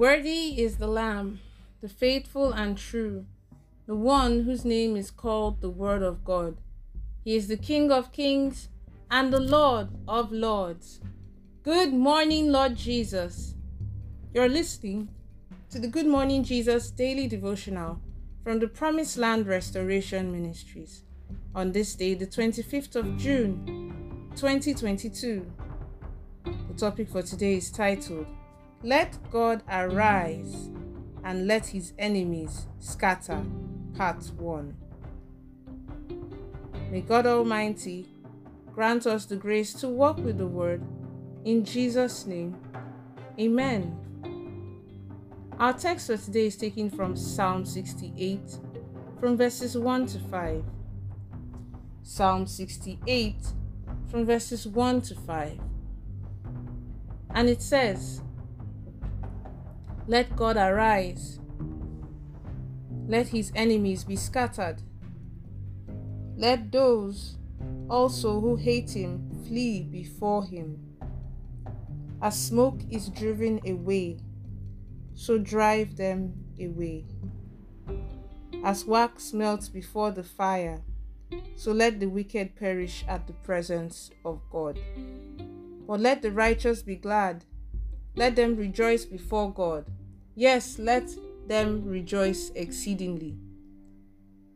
Worthy is the Lamb, the faithful and true, the one whose name is called the Word of God. He is the King of kings and the Lord of lords. Good morning, Lord Jesus. You're listening to the Good Morning Jesus daily devotional from the Promised Land Restoration Ministries on this day, the 25th of June, 2022. The topic for today is titled let God arise and let his enemies scatter. Part 1. May God Almighty grant us the grace to walk with the Word. In Jesus' name, Amen. Our text for today is taken from Psalm 68, from verses 1 to 5. Psalm 68, from verses 1 to 5. And it says, let God arise. Let his enemies be scattered. Let those also who hate him flee before him. As smoke is driven away, so drive them away. As wax melts before the fire, so let the wicked perish at the presence of God. But let the righteous be glad, let them rejoice before God. Yes, let them rejoice exceedingly.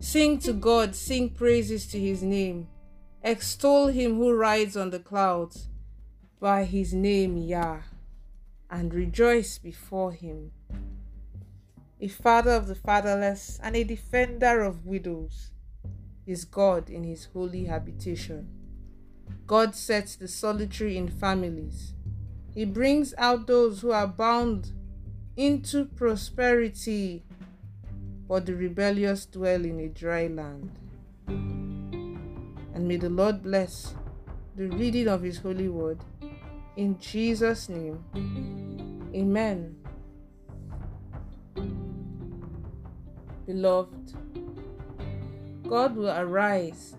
Sing to God, sing praises to his name. Extol him who rides on the clouds by his name, Yah, and rejoice before him. A father of the fatherless and a defender of widows is God in his holy habitation. God sets the solitary in families. He brings out those who are bound into prosperity, but the rebellious dwell in a dry land. And may the Lord bless the reading of His holy word. In Jesus' name, Amen. Beloved, God will arise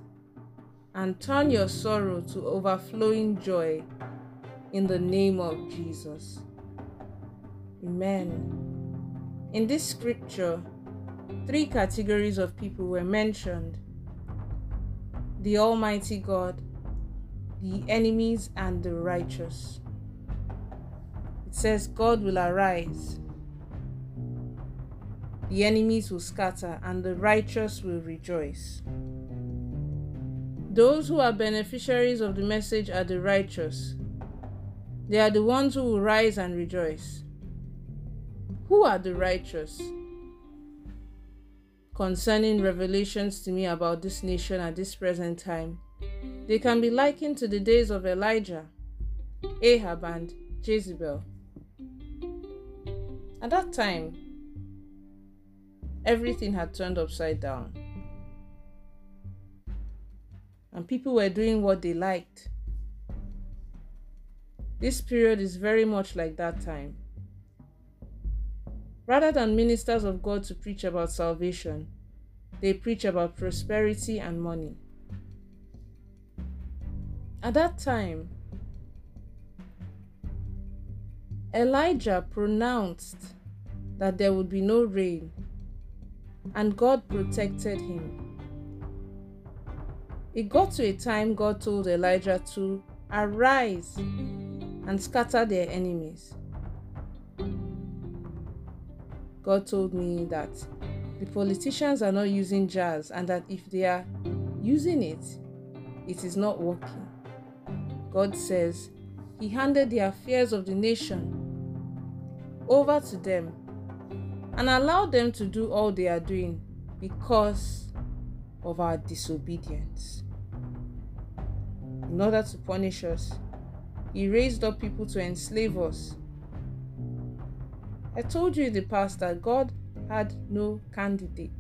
and turn your sorrow to overflowing joy in the name of Jesus. Amen. In this scripture, three categories of people were mentioned the Almighty God, the enemies, and the righteous. It says, God will arise, the enemies will scatter, and the righteous will rejoice. Those who are beneficiaries of the message are the righteous. They are the ones who will rise and rejoice. Who are the righteous? Concerning revelations to me about this nation at this present time, they can be likened to the days of Elijah, Ahab, and Jezebel. At that time, everything had turned upside down. And people were doing what they liked. This period is very much like that time. Rather than ministers of God to preach about salvation, they preach about prosperity and money. At that time, Elijah pronounced that there would be no rain, and God protected him. It got to a time God told Elijah to arise and scatter their enemies. God told me that the politicians are not using jazz and that if they are using it, it is not working. God says He handed the affairs of the nation over to them and allowed them to do all they are doing because of our disobedience. In order to punish us, He raised up people to enslave us I told you in the past that God had no candidate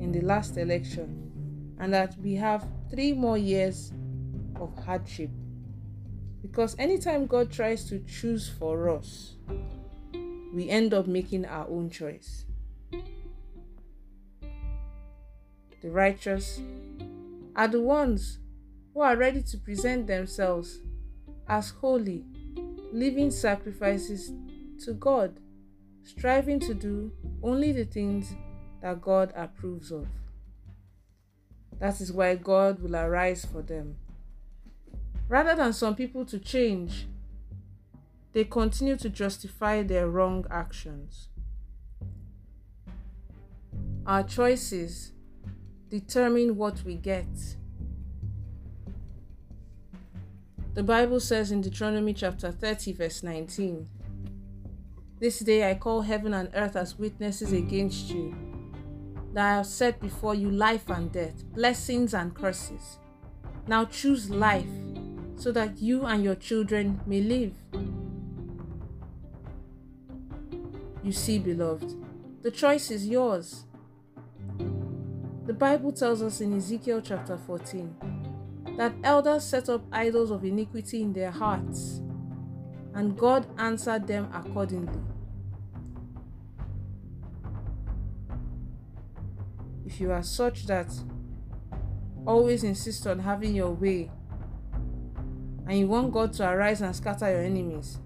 in the last election and that we have three more years of hardship. Because anytime God tries to choose for us, we end up making our own choice. The righteous are the ones who are ready to present themselves as holy, living sacrifices to God striving to do only the things that God approves of. That is why God will arise for them. Rather than some people to change, they continue to justify their wrong actions. Our choices determine what we get. The Bible says in Deuteronomy chapter 30, verse 19 This day I call heaven and earth as witnesses against you, that I have set before you life and death, blessings and curses. Now choose life, so that you and your children may live. You see, beloved, the choice is yours. The Bible tells us in Ezekiel chapter 14 that elders set up idols of iniquity in their hearts, and God answered them accordingly. If you are such that always insist on having your way, and you want God to arise and scatter your enemies,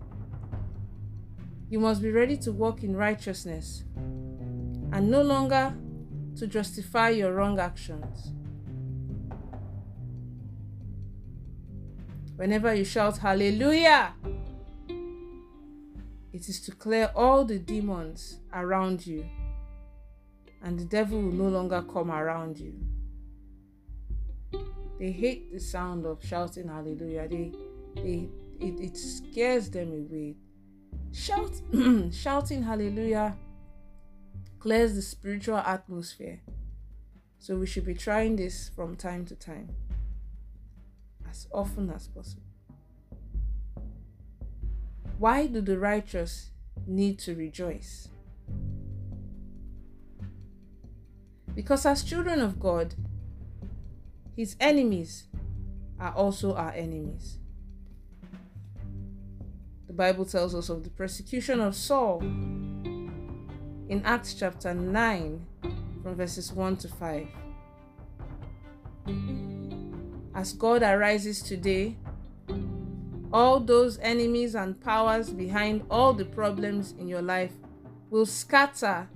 you must be ready to walk in righteousness and no longer to justify your wrong actions. Whenever you shout hallelujah, it is to clear all the demons around you, and the devil will no longer come around you. They hate the sound of shouting hallelujah. They, they, it, it scares them away. Shout, shouting hallelujah clears the spiritual atmosphere. So we should be trying this from time to time, as often as possible. Why do the righteous need to rejoice? Because as children of God, his enemies are also our enemies. The Bible tells us of the persecution of Saul in Acts chapter 9, from verses 1 to 5. As God arises today, all those enemies and powers behind all the problems in your life will scatter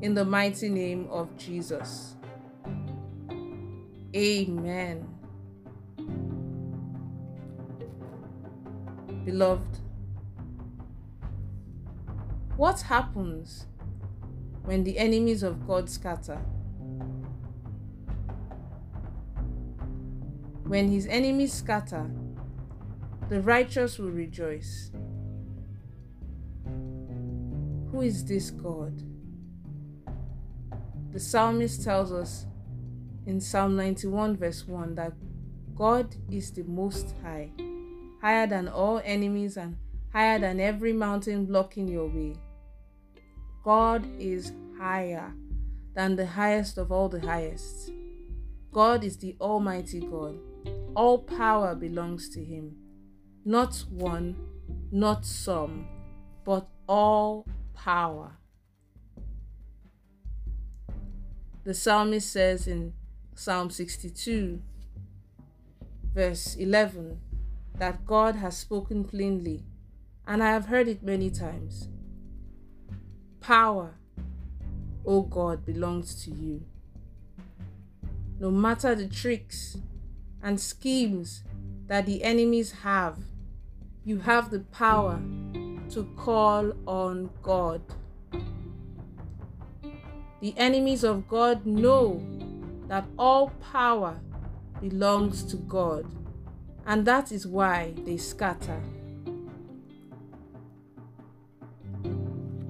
in the mighty name of Jesus. Amen. Beloved, what happens when the enemies of God scatter. When his enemies scatter, the righteous will rejoice. Who is this God? The psalmist tells us in Psalm 91, verse 1, that God is the Most High, higher than all enemies and higher than every mountain blocking your way. God is higher than the highest of all the highest. God is the Almighty God. All power belongs to Him. Not one, not some, but all power. The psalmist says in Psalm 62, verse 11, that God has spoken plainly, and I have heard it many times. Power, O God, belongs to you. No matter the tricks and schemes that the enemies have, you have the power to call on God. The enemies of God know that all power belongs to God, and that is why they scatter.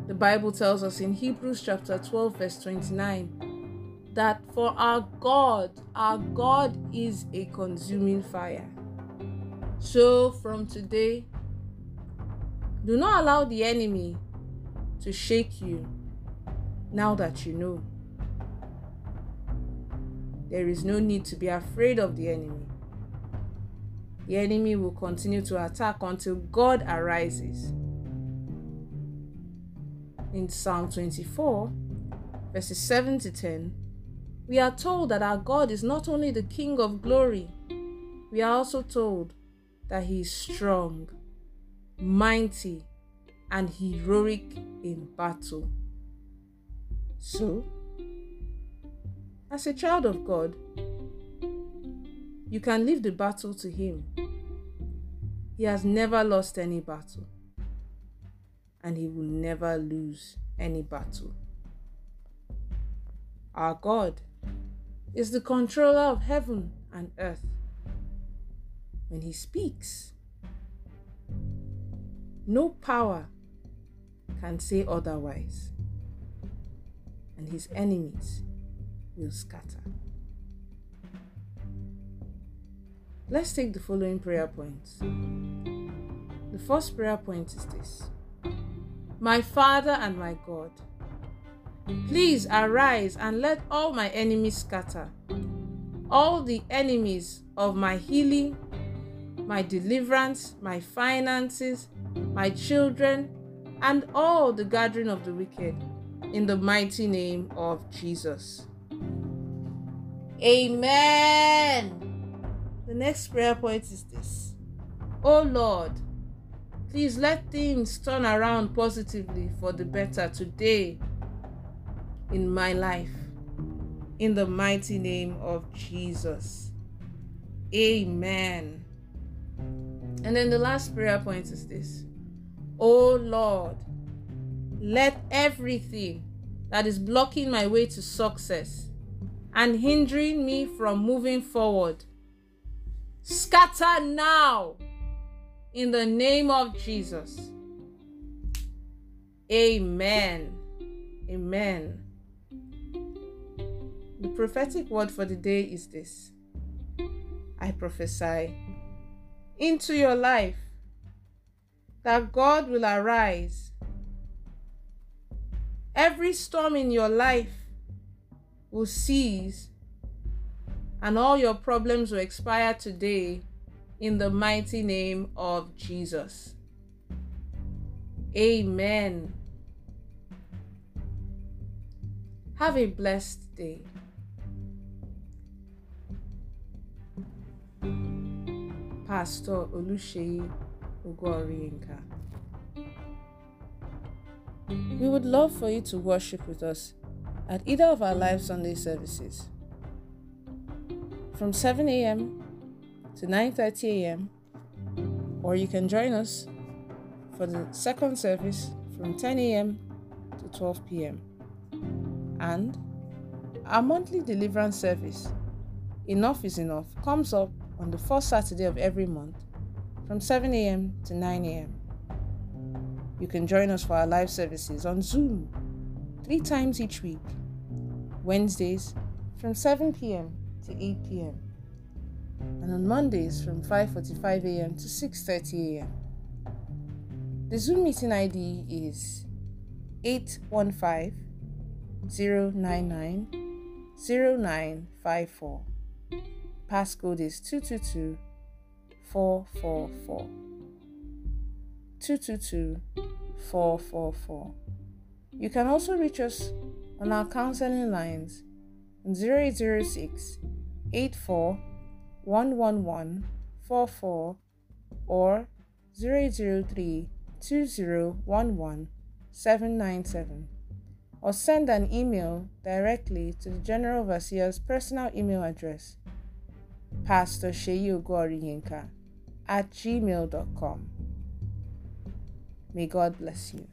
The Bible tells us in Hebrews chapter 12 verse 29 that for our God, our God is a consuming fire. So from today, do not allow the enemy to shake you now that you know. There is no need to be afraid of the enemy. The enemy will continue to attack until God arises in Psalm 24, verses 7 to 10, we are told that our God is not only the King of glory, we are also told that He is strong, mighty, and heroic in battle. So, as a child of God, you can leave the battle to Him. He has never lost any battle, and He will never lose any battle. Our God is the controller of heaven and earth. When He speaks, no power can say otherwise, and His enemies will scatter. Let's take the following prayer points. The first prayer point is this My Father and my God, please arise and let all my enemies scatter. All the enemies of my healing, my deliverance, my finances, my children, and all the gathering of the wicked, in the mighty name of Jesus. Amen. The next prayer point is this Oh Lord, please let things turn around positively for the better today in my life. In the mighty name of Jesus. Amen. And then the last prayer point is this Oh Lord, let everything that is blocking my way to success and hindering me from moving forward Scatter now in the name of Jesus. Amen. Amen. The prophetic word for the day is this I prophesy into your life that God will arise. Every storm in your life will cease and all your problems will expire today in the mighty name of Jesus. Amen. Have a blessed day. Pastor Oluseyi Ogorienka. We would love for you to worship with us at either of our live Sunday services from 7 a.m. to 9:30 a.m. or you can join us for the second service from 10 a.m. to 12 p.m. And our monthly deliverance service Enough is Enough comes up on the first Saturday of every month from 7 a.m. to 9 a.m. You can join us for our live services on Zoom three times each week, Wednesdays from 7 p.m to 8 p.m. and on Mondays from 5:45 a.m. to 6:30 a.m. The Zoom meeting ID is 815 099 0954. Passcode is 222 444. 222 444. You can also reach us on our counseling lines 006 84 111 44 or 003 2011 797 or send an email directly to the General Overseer's personal email address Pastor Sheyi at gmail.com. May God bless you.